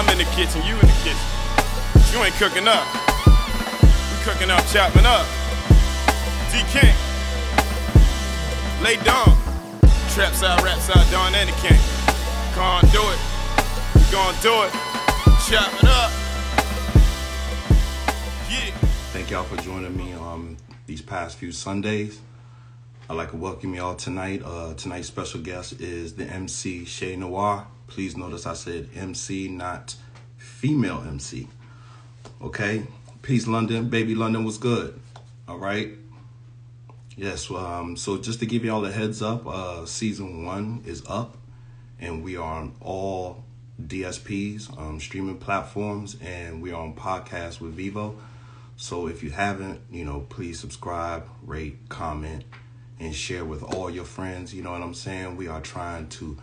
I'm in the kitchen, you in the kitchen. You ain't cooking up. We cooking up, chopping up. D King. Lay down. Trap side, rap side, Don and the King. Can't do it. We gon' do it. Chop it up. Yeah. Thank y'all for joining me um these past few Sundays. I'd like to welcome y'all tonight. Uh, tonight's special guest is the MC Che Noir. Please notice I said MC, not female MC. Okay? Peace, London. Baby London was good. All right? Yes, um, so just to give y'all a heads up, uh, season one is up, and we are on all DSPs, um, streaming platforms, and we are on podcast with Vivo. So if you haven't, you know, please subscribe, rate, comment, and share with all your friends. You know what I'm saying? We are trying to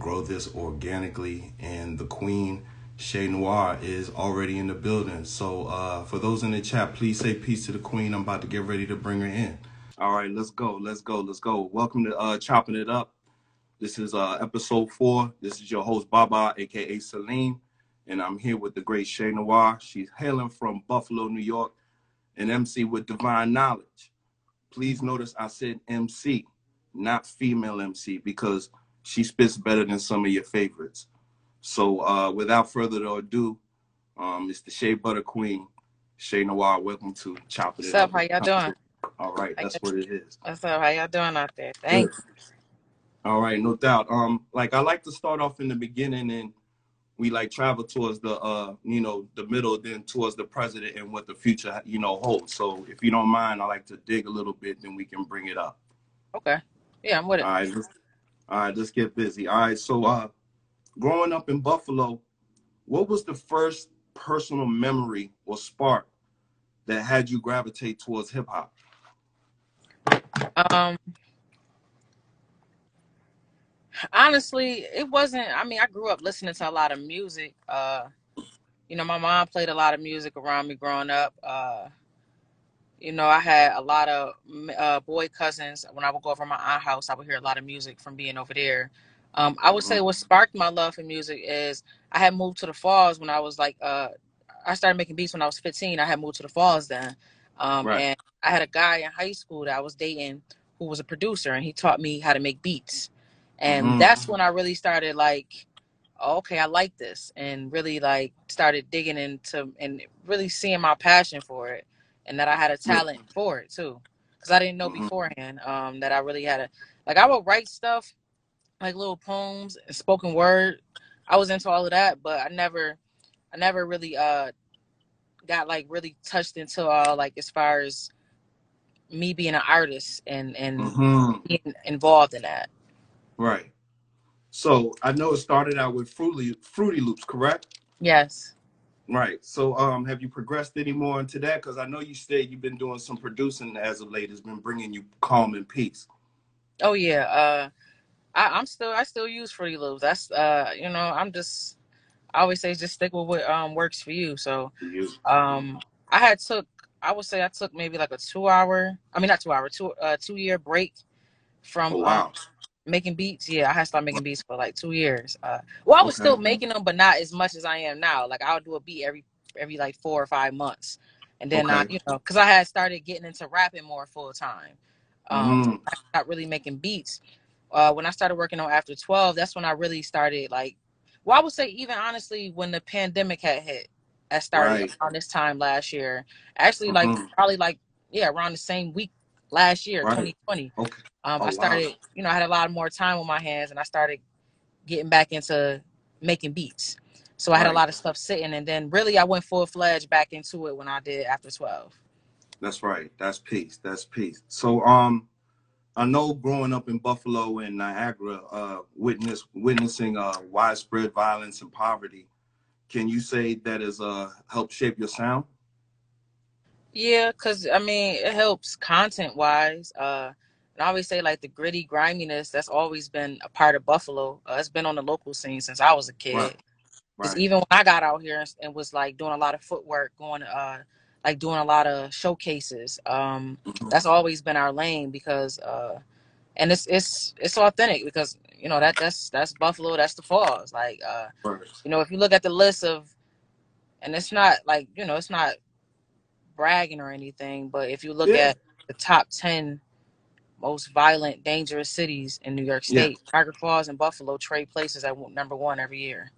grow this organically, and the Queen Che Noir is already in the building. So uh, for those in the chat, please say peace to the Queen. I'm about to get ready to bring her in. All right, let's go, let's go, let's go. Welcome to uh, Chopping It Up. This is uh, episode four. This is your host Baba, aka Celine, and I'm here with the great Shay Noir. She's hailing from Buffalo, New York, an MC with divine knowledge. Please notice I said MC, not female MC, because she spits better than some of your favorites. So uh, without further ado, um, it's the Shea Butter Queen, Che Noir. Welcome to What's It up? Up. How y'all doing? All right, that's what it is. What's up? How y'all doing out there? Good. Thanks. All right, no doubt. Um, like I like to start off in the beginning and we like travel towards the uh, you know, the middle, then towards the president and what the future, you know, holds. So if you don't mind, I like to dig a little bit, then we can bring it up. Okay. Yeah, I'm with it. All right, let's, all right, let's get busy. All right, so uh, growing up in Buffalo, what was the first personal memory or spark that had you gravitate towards hip hop? Um, honestly, it wasn't. I mean, I grew up listening to a lot of music. Uh, you know, my mom played a lot of music around me growing up. Uh, you know, I had a lot of uh, boy cousins. When I would go over my aunt house, I would hear a lot of music from being over there. Um, I would say Mhm. what sparked my love for music is I had moved to the falls when I was like, uh, I started making beats when I was 15. I had moved to the falls then. Um, Right. and I had a guy in high school that I was dating who was a producer and he taught me how to make beats. And Mhm. that's when I really started like, oh, okay, I like this and really like started digging into and really seeing my passion for it and that I had a talent for it too. Cause I didn't know Mhm. beforehand um, that I really had a, like I would write stuff like little poems and spoken word. I was into all of that, but I never, I never really uh got like really touched into all like as far as me being an artist and and Mhm. being involved in that. Right. So I know it started out with Fruity Fruity Loops, correct? Yes. Right. So um, have you progressed any more into that? Because I know you said you've been doing some producing as of late. It's been bringing you calm and peace. Oh yeah. Uh, I, I'm still I still use Fruity Loops. That's uh you know I'm just I always say just stick with what um works for you. So um I had took I would say I took maybe like a two hour I mean not two hour two uh two year break from Oh um wow. Making beats. Yeah, I had started making beats for like two years. Uh, well, I was Okay. still making them, but not as much as I am now. Like I'll do a beat every every like four or five months, and then I, you know, because I had started getting into rapping more full time. Um, hmm I not really making beats. Uh, when I started working on After Twelve, that's when I really started like. Well, I would say even honestly, when the pandemic had hit, I started Right. around this time last year. Actually, like hmm probably like yeah, around the same week last year, Right. 2020 Okay. Um, Oh I wow. started, you know, I had a lot more time on my hands, and I started getting back into making beats. So I had a lot of stuff sitting, and then really I went full fledged back into it when I did after twelve. That's right. That's peace. That's peace. So um, I know growing up in Buffalo and Niagara, uh, witness witnessing uh widespread violence and poverty. Can you say that has uh helped shape your sound? Yeah, cause I mean it helps content wise. Uh, and I always say like the gritty griminess that's always been a part of Buffalo. Uh, it's been on the local scene since I was a kid. Because Right. even when I got out here and, and was like doing a lot of footwork, going uh like doing a lot of showcases, um, hmm that's always been our lane because uh and it's it's it's authentic because you know that that's that's Buffalo, that's the Falls. Like, uh, Right. you know, if you look at the list of, and it's not like you know, it's not bragging or anything, but if you look Yeah. at the top ten most violent, dangerous cities in New York Yeah. State, Niagara Falls and Buffalo trade places at number one every year.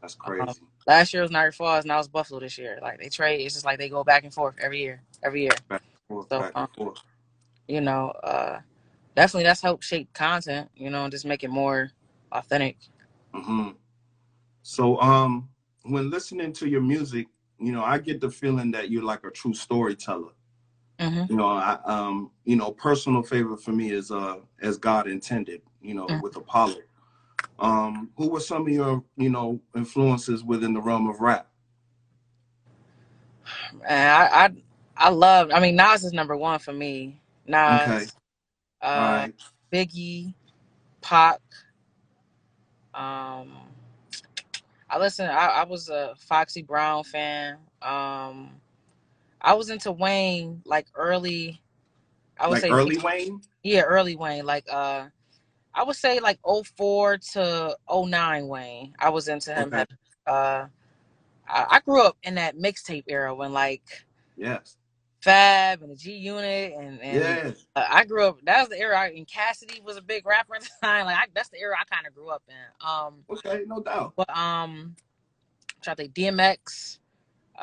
That's Um, crazy. last year was Niagara Falls, now it's Buffalo this year. Like they trade, it's just like they go back and forth every year, every year. Back and forth, So, back um, forth. you know, uh, definitely that's helped shape content. You know, and just make it more authentic. hmm So, um, when listening to your music, you know, I get the feeling that you're like a true storyteller. Hmm You know, I, um, you know, personal favorite for me is uh, as God intended. You know, Mhm. with Apollo. Um, who were some of your, you know, influences within the realm of rap? I, I, I love. I mean, Nas is number one for me. Nas, Okay, uh, right. Biggie, Pac. Um, I listen. I, I was a Foxy Brown fan. Um, I was into Wayne like early. I would Like say early Wayne. yeah, early Wayne. Like uh, I would say like 04 to 09 Wayne. I was into him. Okay. Uh, I, I grew up in that mixtape era when like Yes. Fab and the G Unit and and Yes. uh, I grew up. That was the era. I, and Cassidy was a big rapper at the time. Like I, that's the era I kind of grew up in. Um, Okay. No doubt. but um, I'm to think DMX.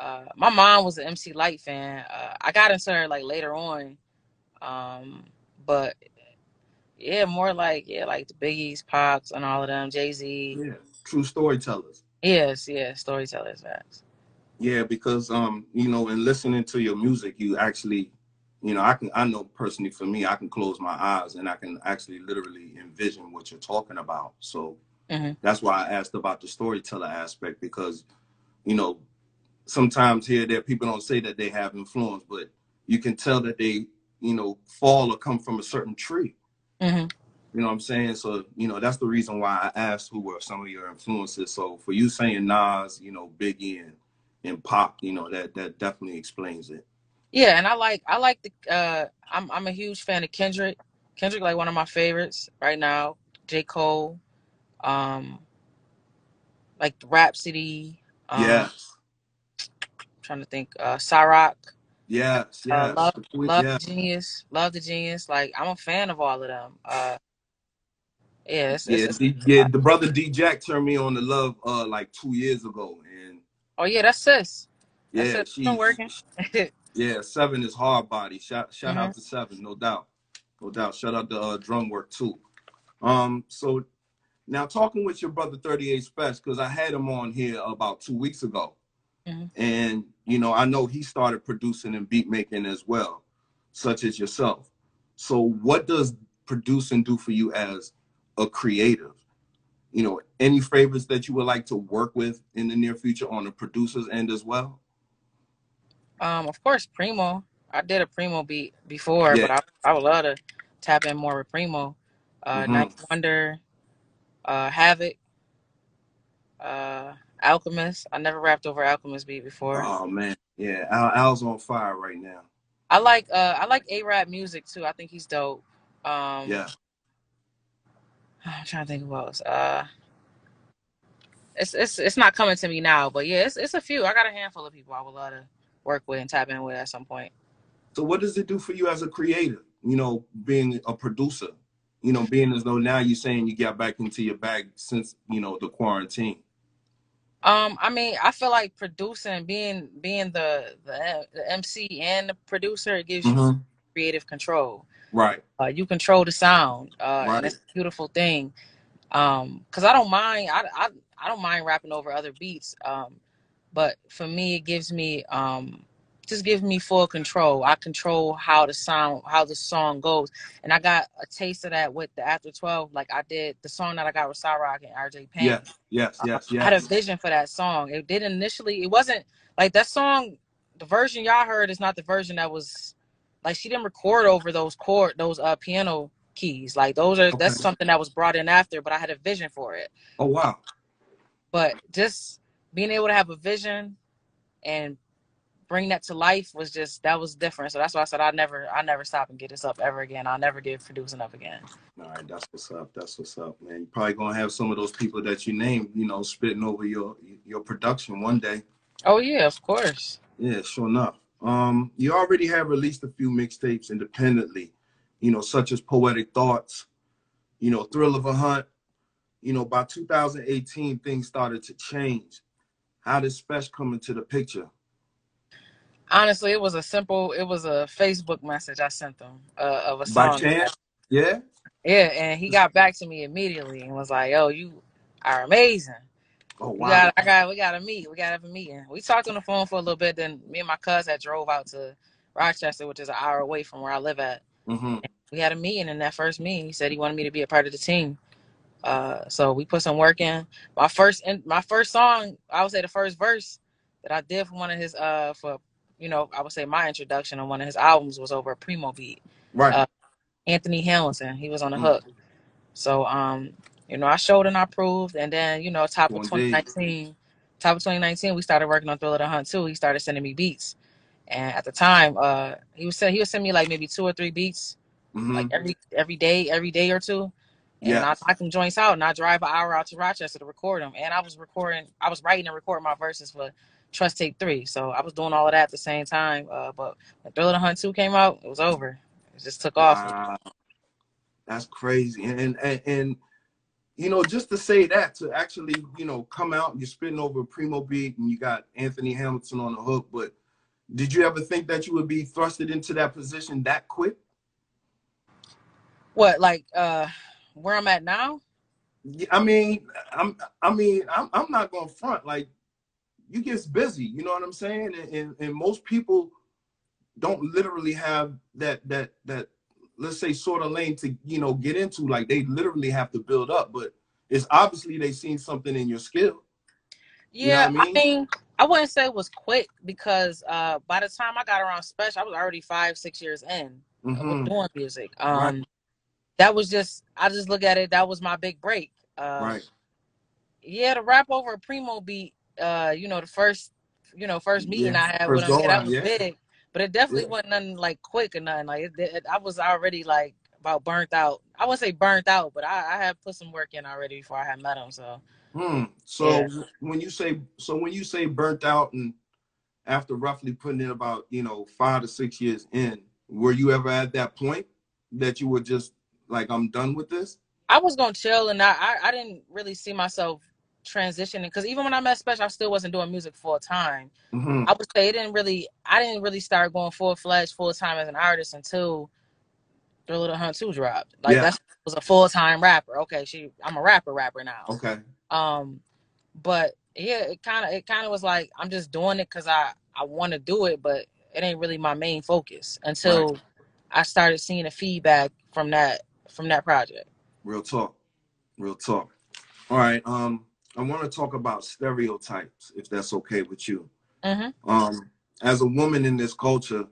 Uh, my mom was an MC Lyte fan. Uh, I got into her like later on. Um, but yeah, more like yeah, like the Biggies, Pops, and all of them. Jay Z. Yeah. True storytellers. Yes, yeah, storytellers. Facts. Yeah, because um, you know, in listening to your music, you actually, you know, I can I know personally for me, I can close my eyes and I can actually literally envision what you're talking about. So hmm that's why I asked about the storyteller aspect because, you know, sometimes here that people don't say that they have influence, but you can tell that they, you know, fall or come from a certain tree. hmm You know what I'm saying? So, you know, that's the reason why I asked who were some of your influences. So for you saying Nas, you know, Biggie and, and Pop, you know, that that definitely explains it. Yeah, and I like I like the. Uh, I'm I'm a huge fan of Kendrick. Kendrick like one of my favorites right now. J Cole. Um, like the Rapsody. Um, Yes. Trying to think. Uh, Cyrock. Yes, Uh, love The love yeah. the genius. Love the genius. Like I'm a fan of all of them. Uh, yeah, it's, it's, Yeah, it's D, yeah, the brother D Jack turned me on to love uh like two years ago. And oh yeah, that's sis. That's yeah, it. she Been working. yeah, seven is hard body. Shout shout Mhm. out to seven, no doubt. No doubt. Shout out to uh, Drumwork too. Um, so now talking with your brother 38 Spesh, because I had him on here about two weeks ago. Mhm. And you know, I know he started producing and beat making as well, such as yourself. So what does producing do for you as a creative? You know, any favorites that you would like to work with in the near future on the producers end as well? Um, of course, Primo. I did a Primo beat before, Yeah. but I I would love to tap in more with Primo. Uh, Mhm. Ninth Wonder, uh, Havoc, uh, Alchemist. I never rapped over Alchemist beat before. Oh man, yeah, Al, Al's on fire right now. I like uh I like A Rap music too. I think he's dope. Um, Yeah, I'm trying to think who else. Uh, it's it's it's not coming to me now, but yeah, it's it's a few. I got a handful of people I would love to work with and tap in with at some point. So what does it do for you as a creator? You know, being a producer. You know, being as though now you're saying you got back into your bag since you know the quarantine. Um, I mean, I feel like producing, being being the the, the MC and the producer, it gives you Mhm. creative control. Right. Uh, you control the sound, uh, Right. and it's a beautiful thing. Um, cause I don't mind, I, I I don't mind rapping over other beats. Um, but for me, it gives me um just gives me full control. I control how the sound, how the song goes, and I got a taste of that with the After Twelve. Like I did the song that I got with Cyrock and RJ Payne. Yes. Yes. Uh, Yes. I had a vision for that song. It did initially. It wasn't like that song. The version y'all heard is not the version that was like she didn't record over those chord those uh piano keys. Like those are Okay. that's something that was brought in after. But I had a vision for it. Oh wow. But just being able to have a vision and bring that to life was just that was different. So that's why I said I never I never stop and get this up ever again. I'll never get producing up again. All right, that's what's up. That's what's up, man. You're probably gonna have some of those people that you named, you know, spitting over your your production one day. Oh yeah, of course. Yeah, sure enough. Um, you already have released a few mixtapes independently, you know, such as Poetic Thoughts, you know, Thrill of a Hunt. You know, by 2018, things started to change. How did Spesh come into the picture? Honestly, it was a simple. It was a Facebook message I sent them uh, of a By song. chance? Yeah. Yeah, and he got back to me immediately and was like, "Yo, you are amazing. Oh We wow. got, I got, we got to meet. We got to have a meeting." We talked on the phone for a little bit. Then me and my cousin had drove out to Rochester, which is an hour away from where I live at. hmm We had a meeting. In that first meeting, he said he wanted me to be a part of the team. Uh, so we put some work in. My first, in, my first song, I would say the first verse that I did for one of his, uh, for you know, I would say my introduction on one of his albums was over a Primo beat. Right. Uh, Anthony Hamilton, he was on the Mm. hook. So, um, you know, I showed and I proved, and then you know, top of Indeed. 2019, top of 2019, we started working on Thrill of the Hunt too. He started sending me beats, and at the time, uh, he was saying he would send me like maybe two or three beats hmm like every every day, every day or two. And I knock them joints out, and I drive an hour out to Rochester to record them. And I was recording, I was writing and recording my verses for Trust Tape Three. So I was doing all of that at the same time. Uh, but when Thrill of the Hunt Two came out, it was over. It just took off. Wow. That's crazy. And, and and you know, just to say that, to actually, you know, come out, you're spitting over a primo beat and you got Anthony Hamilton on the hook, but did you ever think that you would be thrusted into that position that quick? What like uh, where I'm at now? I mean, I'm I mean, I'm I'm not gonna front like you get busy, you know what I'm saying? And, and and most people don't literally have that that that let's say sort of lane to you know get into. Like they literally have to build up, but it's obviously they seen something in your skill. You know Yeah, what I I mean? mean, I wouldn't say it was quick because uh, by the time I got around Spesh, I was already five, six years in with hmm doing music. Right, Um, that was just I just look at it. That was my big break. Uh, right. yeah, to rap over a primo beat. Uh, you know, the first, you know, first meeting Yeah. I had with him, yeah, that was yeah. big. But it definitely wasn't nothing like quick or nothing. Like it, it, I was already like about burnt out. I wouldn't say burnt out, but I, I had put some work in already before I had met him. So Hmm. So when you say so when you say burnt out and after roughly putting in about, you know, five to six years in, were you ever at that point that you were just like, I'm done with this? I was gonna chill, and I I, I didn't really see myself transitioning because even when I met Spesh, I still wasn't doing music full time. hmm I would say it didn't really. I didn't really start going full fledged, full time as an artist until Thriller Little Hunt Two dropped. Like Yeah. that's was a full time rapper. Okay, she I'm a rapper rapper now. Okay. Um, but yeah, it kind of it kind of was like I'm just doing it because I I want to do it, but it ain't really my main focus Right. until I started seeing the feedback from that from that project. Real talk. Real talk. All right. Um, I want to talk about stereotypes, if that's okay with you. hmm Um, as a woman in this culture,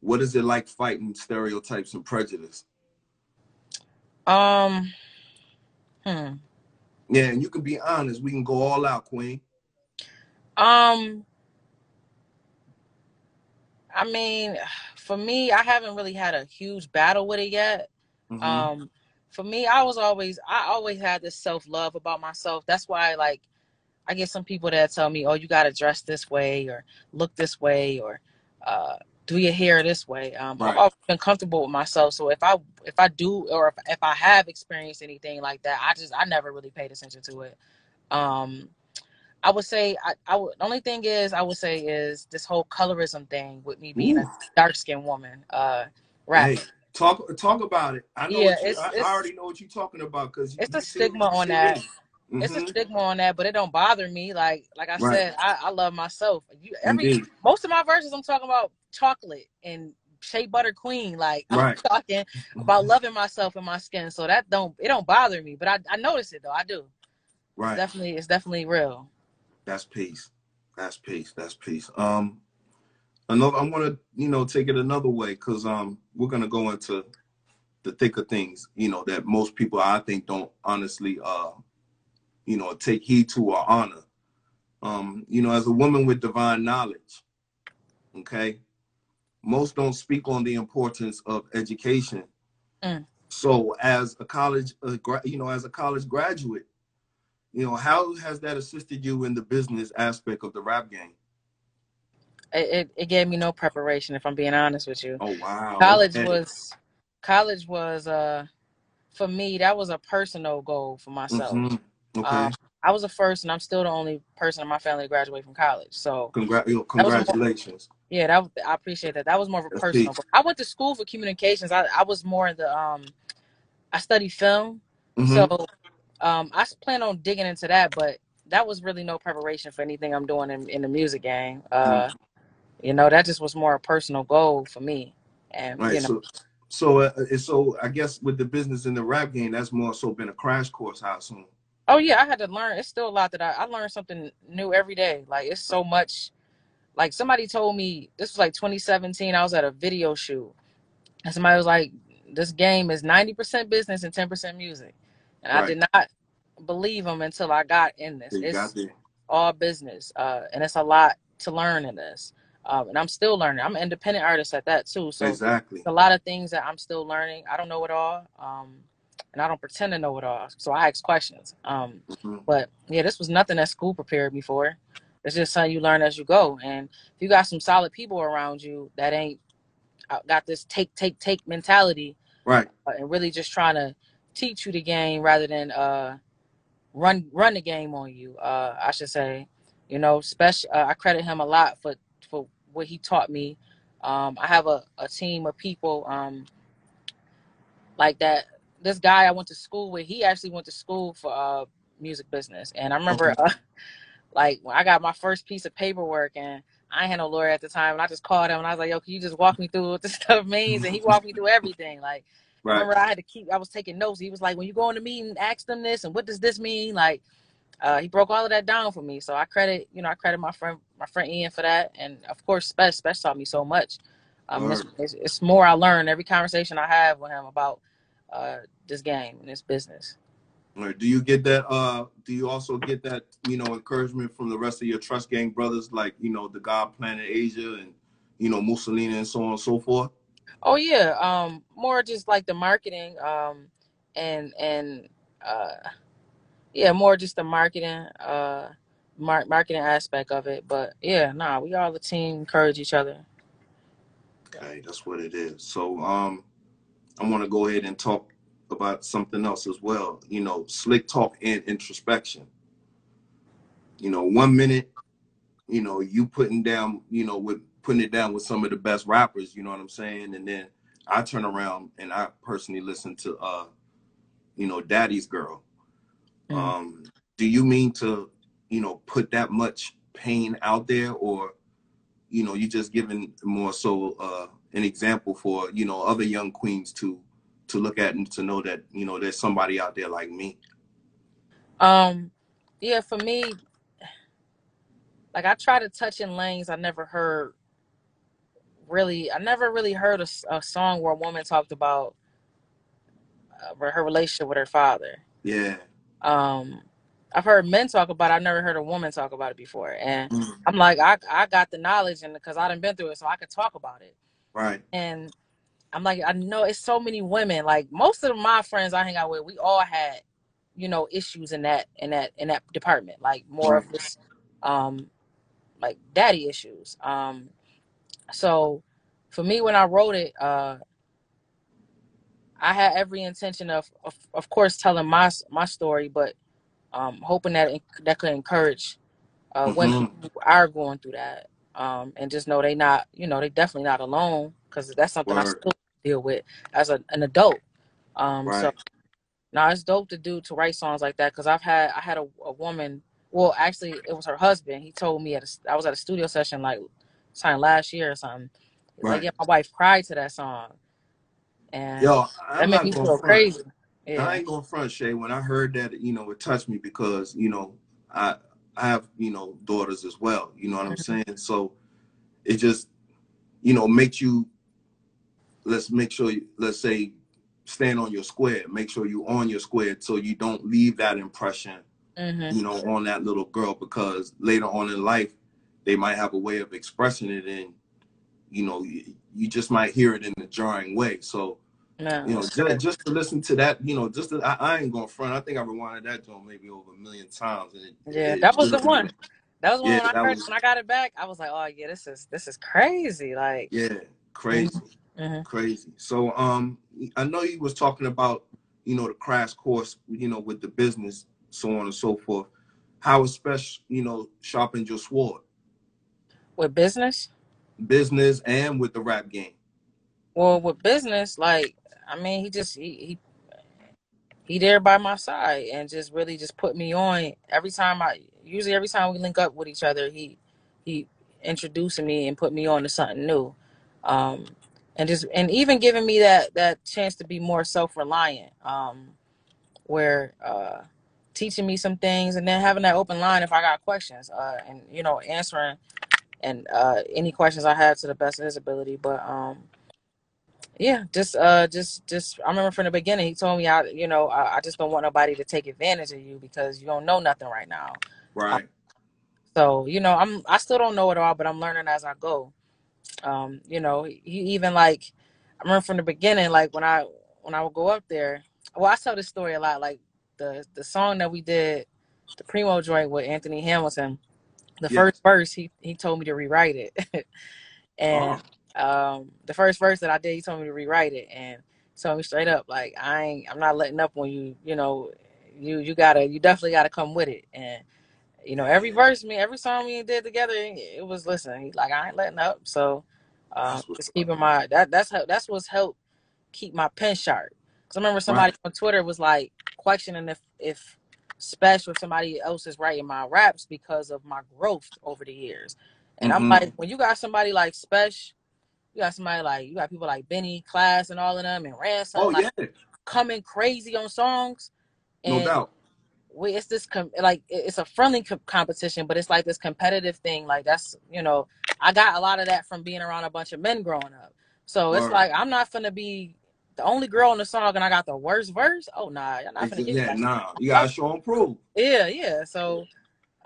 what is it like fighting stereotypes and prejudice? Um. Hmm. Yeah, and you can be honest. We can go all out, Queen. Um. I mean, for me, I haven't really had a huge battle with it yet. hmm Um, for me, I was always, I always had this self love about myself. That's why, like, I get some people that tell me, "Oh, you gotta dress this way, or look this way, or uh, do your hair this way." Um, I've always been comfortable with myself, so if I if I do or if, if I have experienced anything like that, I just I never really paid attention to it. Um, I would say I, I would the only thing is I would say is this whole colorism thing with me being Ooh. a dark skinned woman, uh, Hey, rapper. Talk talk about it. I know Yeah, what you. it's I, I already know what you're talking about because it's a stigma on that. me. It's a hmm stigma on that, but it don't bother me. Like like I Right. said, I, I love myself. You every Indeed. most of my verses I'm talking about chocolate and shea butter queen. Like I'm Right. talking about loving myself and my skin. So that don't it don't bother me. But I, I notice it though. I do. It's Right. definitely it's definitely real. That's peace. That's peace. That's peace. Um, another. I want to, you know, take it another way because um, we're gonna go into the thick of things. You know that most people, I think, don't honestly, uh, you know, take heed to or honor. Um, you know, as a woman with divine knowledge, Okay. Most don't speak on the importance of education. Mm. So as a college, uh, gra- you know, as a college graduate, you know, how has that assisted you in the business aspect of the rap game? It, it, gave me no preparation, if I'm being honest with you. Oh wow. College okay. was, college was, uh, for me, that was a personal goal for myself. Mhm. Okay. Um, I was the first, and I'm still the only person in my family to graduate from college. So Congra- you that was more- congratulations. yeah, that was- I appreciate that. That was more of a That's personal. goal. I went to school for communications. I, I was more in the um, I studied film, so um, I s- plan on digging into that. But that was really no preparation for anything I'm doing in, in the music game. Uh, Mm-hmm. You know, that just was more a personal goal for me. And Right. you know, So, so, uh, so I guess with the business in the rap game, that's more so been a crash course. How soon? oh yeah, I had to learn. It's still a lot that I, I learn something new every day. Like it's so much. Like somebody told me this was like 2017. I was at a video shoot, and somebody was like, "This game is 90% business and 10% music," and I did not believe them until I got in this. You It's all business, uh, and it's a lot to learn in this. Um, and I'm still learning. I'm an independent artist at that too, so Exactly. a lot of things that I'm still learning. I don't know it all, um, and I don't pretend to know it all. So I ask questions. Um, Mhm. but yeah, this was nothing that school prepared me for. It's just something you learn as you go. And if you got some solid people around you that ain't uh, got this take, take, take mentality, Right. uh, and really just trying to teach you the game rather than uh, run run the game on you. Uh, I should say, you know, Spesh. Uh, I credit him a lot for what he taught me. Um, I have a, a team of people um, like that. This guy I went to school with, he actually went to school for uh, music business, and I remember uh, like when I got my first piece of paperwork and. I had no lawyer at the time, and I just called him and I was like, "Yo, can you just walk me through what this stuff means?" And he walked me through everything. Like, I Right. remember I had to keep. I was taking notes. He was like, "When you go in the meeting, ask them this, and what does this mean?" Like, uh, he broke all of that down for me. So I credit, you know, I credit my friend, my friend Ian for that, and of course, Spesh. Spesh taught me so much. Um, it's, it's, it's more I learn every conversation I have with him about uh, this game and this business. Right. Do you get that? Uh, do you also get that? You know, encouragement from the rest of your Trust Gang brothers, like you know, the God Planet Asia and you know Mussolini and so on and so forth. Oh yeah, um, more just like the marketing, um, and and uh, yeah, more just the marketing, uh, mar- marketing aspect of it. But yeah, nah, we all a team, encourage each other. Okay, that's what it is. So, um, I want to go ahead and talk about something else as well. You know, slick talk and introspection. You know, one minute, you know, you putting down, you know, with putting it down with some of the best rappers. You know what I'm saying? And then I turn around and I personally listen to, uh, you know, Daddy's Girl. Mm. Um, do you mean to, you know, put that much pain out there, or, you know, you just giving more so uh, an example for, you know, other young queens to to look at and to know that, you know, there's somebody out there like me. Um, yeah, for me, like I try to touch in lanes I never heard. Really, I never really heard a, a song where a woman talked about uh, her relationship with her father. Yeah. Um, I've heard men talk about it. I've never heard a woman talk about it before. And Mm, I'm like, I, I got the knowledge and because I done been through it, so I could talk about it. Right. And I'm like, I know it's so many women. Like most of my friends I hang out with, we all had, you know, issues in that in that in that department. Like more of this, um, like daddy issues. Um, so for me, when I wrote it, uh, I had every intention of, of, of course, telling my my story, but um, hoping that that could encourage uh, women hmm who are going through that, um, and just know they not, you know, they definitely not alone because that's something I still deal with as a, an adult. Um, so Right. now it's dope to do to write songs like that because I've had I had a, a woman. Well, actually, it was her husband. He told me at a, I was at a studio session like time last year or something. He's like, "Yeah, my wife cried to that song," and Yo, that I'm made not me feel front. crazy. I ain't gonna front, Che. When I heard that, you know, it touched me because, you know, I I have, you know, daughters as well. You know what I'm Mhm. saying? So it just, you know, makes you let's make sure let's say stand on your square. Make sure you on your square so you don't leave that impression, Mhm. you know, on that little girl because later on in life they might have a way of expressing it and you know, you, just might hear it in a jarring way. So, No, you know, just, just to listen to that, you know, just to, I, I ain't going front. I think I rewinded that joint maybe over a million times, and it, Yeah, it that was the one. That was one yeah, when I heard was when I got it back. I was like, oh yeah, this is this is crazy. Like, yeah, crazy. hmm crazy. So um I know you was talking about, you know, the crash course, you know, with the business, so on and so forth. How especially, you know, sharpened your sword, with business. Business and with the rap game. Well, with business, like, I mean, he just he he he there by my side and just really just put me on every time I usually every time we link up with each other he he introducing me and put me on to something new um and just and even giving me that that chance to be more self-reliant um where uh teaching me some things and then having that open line if I got questions uh and you know answering and uh any questions I had to the best of his ability but um yeah, just uh, just just I remember from the beginning he told me I, you know, I, I just don't want nobody to take advantage of you because you don't know nothing right now. Right. so you know, I'm I still don't know it all, but I'm learning as I go. Um, you know, he even like I remember from the beginning, like when I when I would go up there. Well, I tell this story a lot. Like the the song that we did, the Primo joint with Anthony Hamilton. The Yes. first verse, he he told me to rewrite it. and Uh, um the first verse that I did, he told me to rewrite it and told me straight up, like I ain't I'm not letting up on you, you know, you you gotta you definitely gotta come with it. And you know, every verse me every song we did together, it was listen, he like I ain't letting up. So what's just keeping my that that's how that's what's helped keep my pen sharp. Cause I remember somebody Right. on Twitter was like questioning if if special somebody else is writing my raps because of my growth over the years. And I'm hmm like, when you got somebody like Spesh you got somebody like you got people like Benny, Klass, and all of them, and Ransom, Oh like yeah, coming crazy on songs. no doubt. we, it's this com- like it's a friendly co- competition, but it's like this competitive thing. Like that's you know, I got a lot of that from being around a bunch of men growing up. So it's Word. like I'm not gonna be the only girl in the song, and I got the worst verse. Oh nah, you're not gonna yeah, that. nah, you gotta show and prove. yeah, yeah. So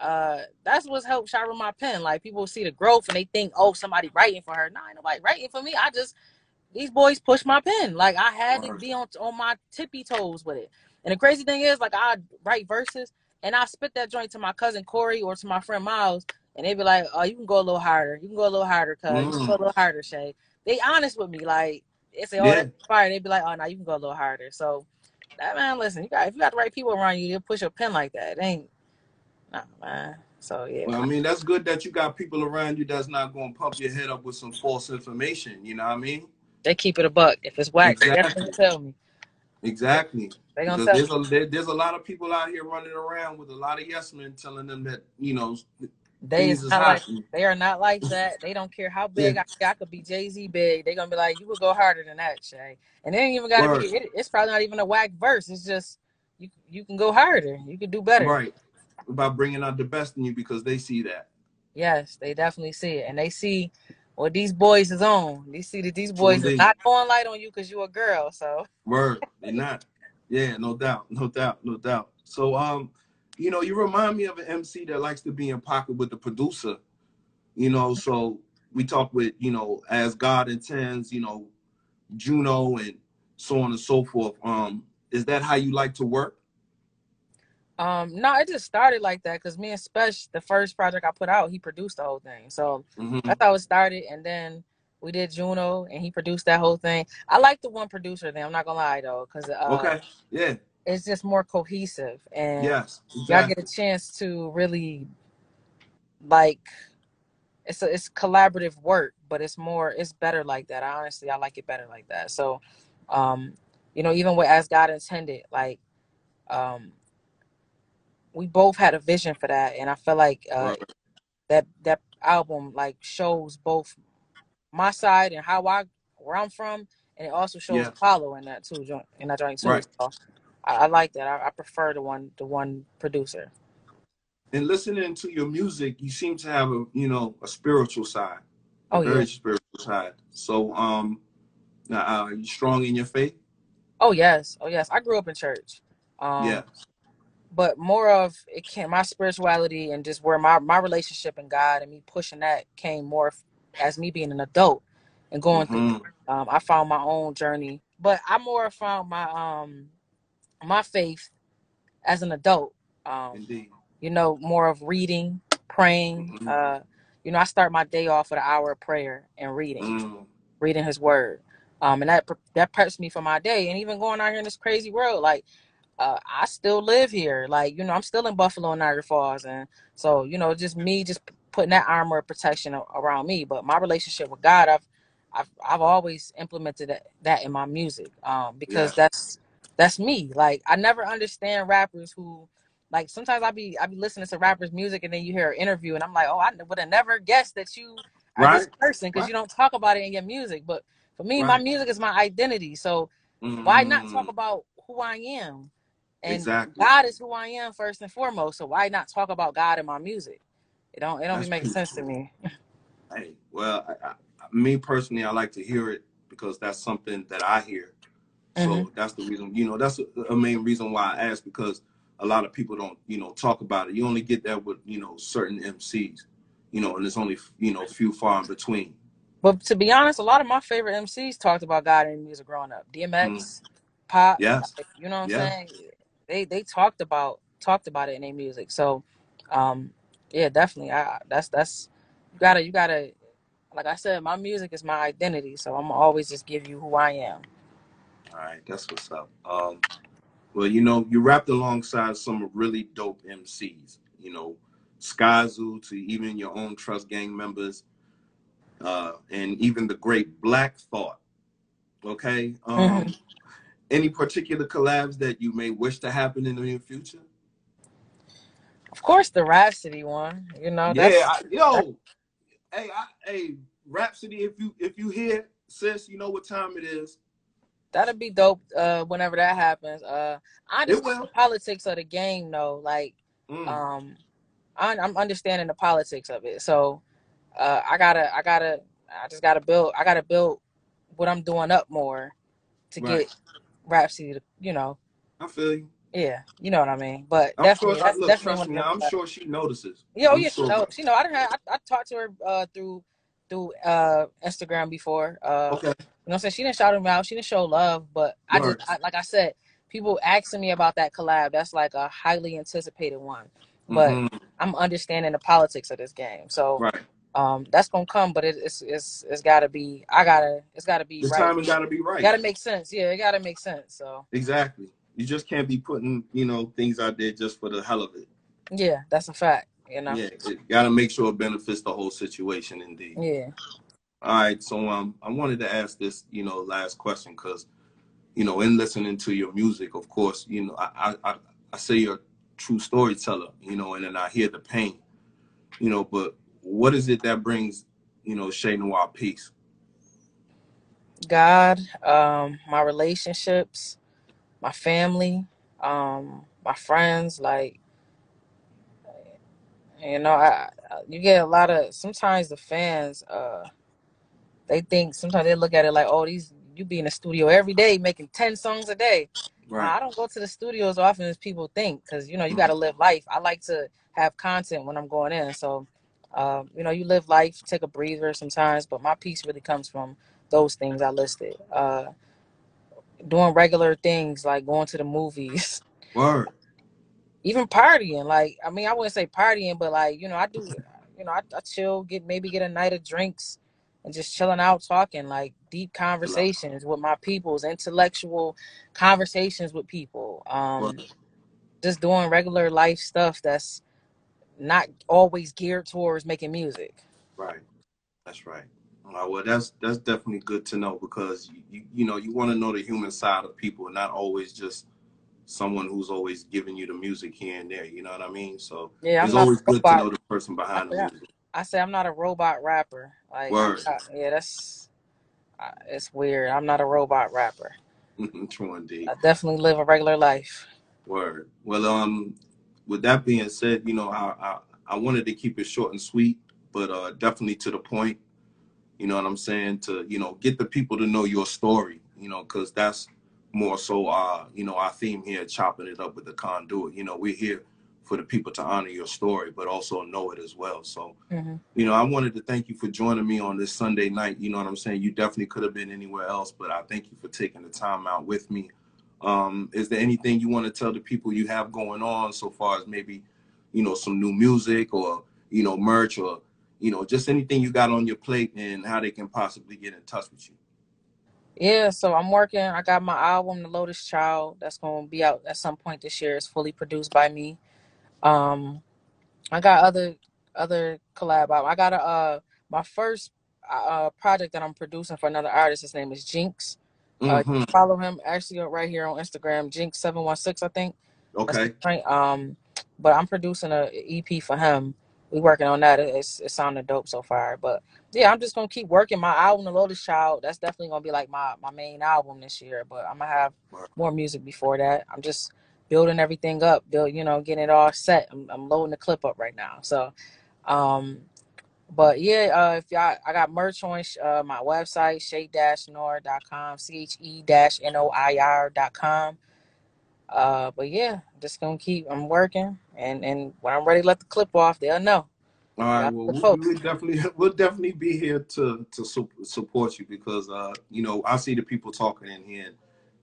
uh that's what's helped sharpen my pen. Like people see the growth and they think, oh, somebody writing for her. Nah, ain't nobody writing for me. I just these boys push my pen. Like I had to be on on my tippy toes with it. And the crazy thing is, like I write verses and I spit that joint to my cousin Corey or to my friend Miles, and they be like, "Oh, you can go a little harder. You can go a little harder, cuz go a Mm, little harder, Che." They honest with me. Like they say, "Oh, yeah, that's fire." They'd be like, "Oh, no, you can go a little harder." So that man, listen, you got if you got the right people around you, they'll push your pen like that. It ain't nah, man. So yeah, well, I mean, that's good that you got people around you that's not gonna pump your head up with some false information. You know what I mean? they keep it a buck. If it's whack, Exactly. tell me. Exactly. They gonna Because tell there's a there, there's a lot of people out here running around with a lot of yes men telling them that you know They is not like they are not like that. They don't care how Yeah, big I, I could be. Jay Z big. They're gonna be like, you would go harder than that, Che. And it ain't even gotta word. be. It, it's probably not even a whack verse. It's just you. You can go harder. You can do better. Right. About bringing out the best in you because they see that. Yes, they definitely see it, and they see what these boys is on. They see that these boys is not going light on you because you a girl. So Word. They not. Yeah, no doubt. No doubt. No doubt. So um, you know, you remind me of an MC that likes to be in pocket with the producer. You know, so we talk with, you know, as God intends, you know, Juno and so on and so forth. Um, is that how you like to work? um, no, it just started like that because me and Spesh, the first project I put out, he produced the whole thing. So hmm that's how it started, and then we did Juno, and he produced that whole thing. I like the one producer thing. I'm not gonna lie though, because uh, Okay. Yeah. It's just more cohesive, and Yes. y'all get a chance to really like. It's a, it's collaborative work, but it's more it's better like that. I honestly I like it better like that. So, um, you know, even with as God intended, like um, we both had a vision for that, and I feel like uh, Right. that that album like shows both my side and how I where I'm from, and it also shows Yeah. Apollo in that too, joint in that joint too. Right. So I, I like that. I, I prefer the one the one producer. And listening to your music, you seem to have a, you know, a spiritual side, a Oh yeah, very spiritual side. So, um, now, uh, are you strong in your faith? oh yes, oh yes. I grew up in church, um, Yeah. but more of it came my spirituality and just where my my relationship and God and me pushing that came more as me being an adult. and going through. hmm Um, I found my own journey, but I more found my um my faith as an adult. Um, Indeed. you know, more of reading, praying. Mhm. Uh, you know, I start my day off with an hour of prayer and reading, Mm. reading His Word, um, and that that preps me for my day. And even going out here in this crazy world, like uh, I still live here. Like you know, I'm still in Buffalo and Niagara Falls, and so you know, just me just putting that armor of protection around me. But my relationship with God, I've I've I've always implemented that, that in my music, um, because Yeah. that's that's me. Like I never understand rappers who like sometimes I be I be listening to rappers' music and then you hear an interview and I'm like, oh, I would have never guessed that you are this person because Right. you don't talk about it in your music. But for me, my music is my identity. So why not talk Mm. about who I am? And Exactly. God is who I am first and foremost. So why not talk about God in my music? It don't it don't That's be making sense to me. Hey, well, I, I, me personally, I like to hear it because that's something that I hear. Hmm So that's the reason, you know, that's a, main reason why I ask because a lot of people don't, you know, talk about it. You only get that with, you know, certain MCs, you know, and there's only, you know, few far in between. But to be honest, a lot of my favorite MCs talked about God in music growing up. DMX, Pop, Yes. like, you know what I'm saying? They they talked about talked about it in their music. So, um, yeah, definitely. I that's that's you gotta you gotta like I said, my music is my identity. So I'm always just give you who I am. All right. That's what's up. Um, well, you know, you rapped alongside some really dope MCs, you know, Skyzoo to even your own Trust Gang members, uh, and even the great Black Thought. Okay. Um, any particular collabs that you may wish to happen in the near future? Of course, the Rapsody one. You know Yeah, that's I, that, yo, hey, I, hey, Rapsody, if you if you hear, sis, you know what time it is. That'd be dope. Uh, whenever that happens. Uh, I understand the politics of the game though. Like, Mm, um, I, I'm understanding the politics of it. So. uh, I gotta, I gotta, I just gotta build, I gotta build what I'm doing up more to right. get Rapsody to, you know, I feel you. yeah, you know what I mean. But I'm definitely, sure. that's look, definitely. Me, I'm collabs. sure she notices. Yeah, oh yeah, she knows. She know. I done had, I, I talked to her uh, through through uh, Instagram before. Uh, Okay. You know, what I'm saying she didn't shout him out. She didn't show love, but I just, I, like I said, people asking me about that collab. That's like a highly anticipated one. But hmm I'm understanding the politics of this game, so Right. um, that's gonna come. But it, it's it's it's gotta be. I gotta. It's gotta be The right. timing got to be It right. gotta make sense. Yeah, it gotta make sense. So Exactly. You just can't be putting, you know, things out there just for the hell of it. yeah, that's a fact. You know. Yeah. It got to make sure it benefits the whole situation. Indeed. Yeah. All right. So um, I wanted to ask this, you know, last question because, you know, in listening to your music, of course, you know, I I I, say you're a true storyteller, you know, and then I hear the pain, you know, but what is it that brings, you know, Che Noir peace? God, um, my relationships, my family, um, my friends. Like you know, I you get a lot of. Sometimes the fans, uh, they think sometimes they look at it like, oh, these you be in the studio every day making ten songs a day. Nah, Right. I don't go to the studio as often as people think because you know you got to live life. I like to have content when I'm going in, so um, you know you live life, take a breather sometimes. But my peace really comes from those things I listed. Uh, doing regular things like going to the movies, Word. even partying. Like I mean, I wouldn't say partying, but like you know I do. You know I, I chill, get maybe get a night of drinks. And just chilling out, talking like deep conversations with my peoples, intellectual conversations with people. Um, just doing regular life stuff that's not always geared towards making music. Right. That's right. Uh, well, that's that's definitely good to know because you you, know you want to know the human side of people, not always just someone who's always giving you the music here and there. You know what I mean? So Yeah, it's always good to know the person behind the music. I say I'm not a robot rapper. Like, Word. not, yeah, that's uh, it's weird. I'm not a robot rapper. True indeed. I definitely live a regular life. Word. Well, um, with that being said, you know, I I, I wanted to keep it short and sweet, but uh, definitely to the point. You know what I'm saying? To you know, get the people to know your story. You know, because that's more so uh, you know, our theme here, chopping it up with the conduit. You know, we're here for the people to honor your story, but also know it as well. So, Mhm. you know, I wanted to thank you for joining me on this Sunday night. You know what I'm saying? You definitely could have been anywhere else, but I thank you for taking the time out with me. Um, is there anything you want to tell the people you have going on so far as maybe, you know, some new music or, you know, merch or, you know, just anything you got on your plate and how they can possibly get in touch with you? Yeah, so I'm working. I got my album, The Lotus Child, that's gonna be out at some point this year. It's fully produced by me. Um, I got other other collab album. I got a uh my first uh project that I'm producing for another artist. His name is Jinx. Uh, you hmm can follow him actually right here on Instagram, Jinx seven one six, I think. Okay. Um, but I'm producing a EP for him. We working on that. It's it's sounding dope so far. But yeah, I'm just gonna keep working my album, The Lotus Child. That's definitely gonna be like my my main album this year. But I'm gonna have more music before that. I'm just building everything up, build you know, getting it all set. I'm, I'm loading the clip up right now. So, um, but yeah, uh, if y'all, I got merch on sh- uh, my website, chenoir.com, C-H-E-N-O-I-R.com. Uh, but yeah, just gonna keep. I'm working, and and when I'm ready to let the clip off, they'll know. All right. Well, the we, we folks. will definitely we'll definitely be here to to su- support you because uh you know I see the people talking in here, and,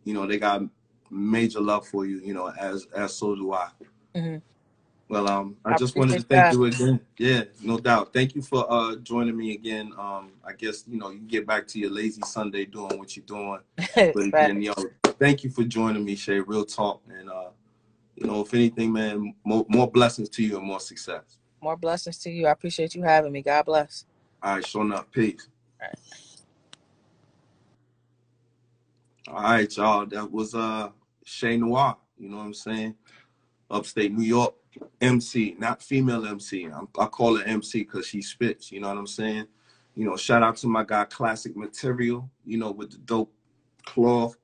you know they got major love for you. You know as as so do I. hmm Well, um, I I just wanted to thank that. you again. Yeah, no doubt. Thank you for uh joining me again. Um, I guess you know you get back to your lazy Sunday doing what you're doing. But again, yo, thank you for joining me, Che. Real talk, and uh, you know, if anything, man, more, more blessings to you and more success. More blessings to you. I appreciate you having me. God bless. All right, sure enough. Peace. All right. All right, y'all. That was uh Che Noir. You know what I'm saying? Upstate New York MC, not female MC. I'm, I call her MC because she spits. You know what I'm saying? You know, shout out to my guy Classic Material. You know, with the dope cloth.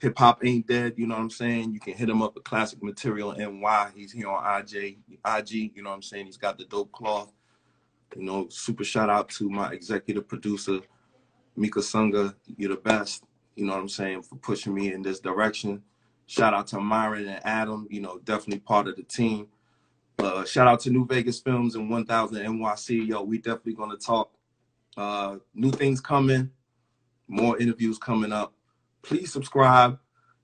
Hip hop ain't dead. You know what I'm saying? You can hit him up at Classic Material NY. He's here on IJ, IG. You know what I'm saying? He's got the dope cloth. You know, super shout out to my executive producer, Mika Sunga. You're the best. You know what I'm saying? For pushing me in this direction. Shout out to Myron and Adam. You know, definitely part of the team. Uh, shout out to New Vegas Films and 1000 NYC. Yo, we definitely gonna talk. Uh, new things coming, more interviews coming up. Please subscribe.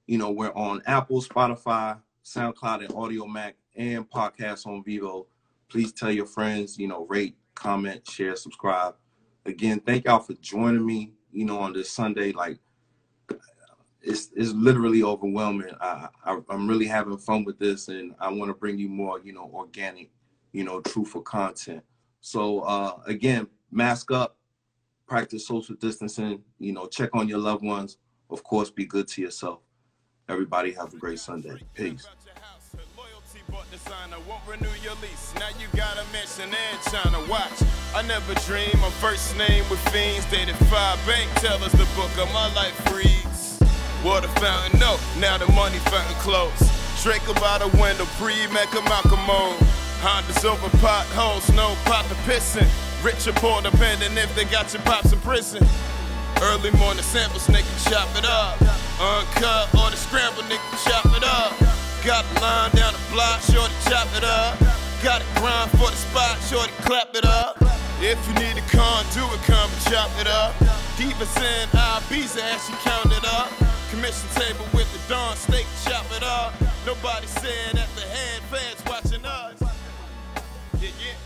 You know, we're on Apple, Spotify, SoundCloud, and Audiomack, and podcasts on Vivo. Please tell your friends, you know, rate, comment, share, subscribe. Again, thank y'all for joining me, you know, on this Sunday. Like, it's it's literally overwhelming. I, I I'm really having fun with this, and I want to bring you more, you know, organic, you know, truthful content. So uh, again, mask up, practice social distancing. You know, check on your loved ones. Of course, be good to yourself. Everybody have a great Sunday. Peace. Designer won't renew your lease. Now you gotta China. Watch, I never dream. My first name with fiends. Dated five bank tellers. The book of my life reads. Water fountain, no. Now the money fountain closed. Drake about the window, pre Mecca Malcolm mode. Honda's over potholes, no pot to pissin'. Rich or poor, depending if they got your pops in prison. Early morning samples, nigga, chop it up. Uncut or the scramble, nigga, chop it up. Got the line down the block, shorty, chop it up. Got a grind for the spot, shorty, clap it up. If you need a con, do it, come and chop it up. Diva saying Ibiza as she count it up. Commission table with the Dawn steak, chop it up. Nobody saying that the head fans watching us. Yeah, yeah.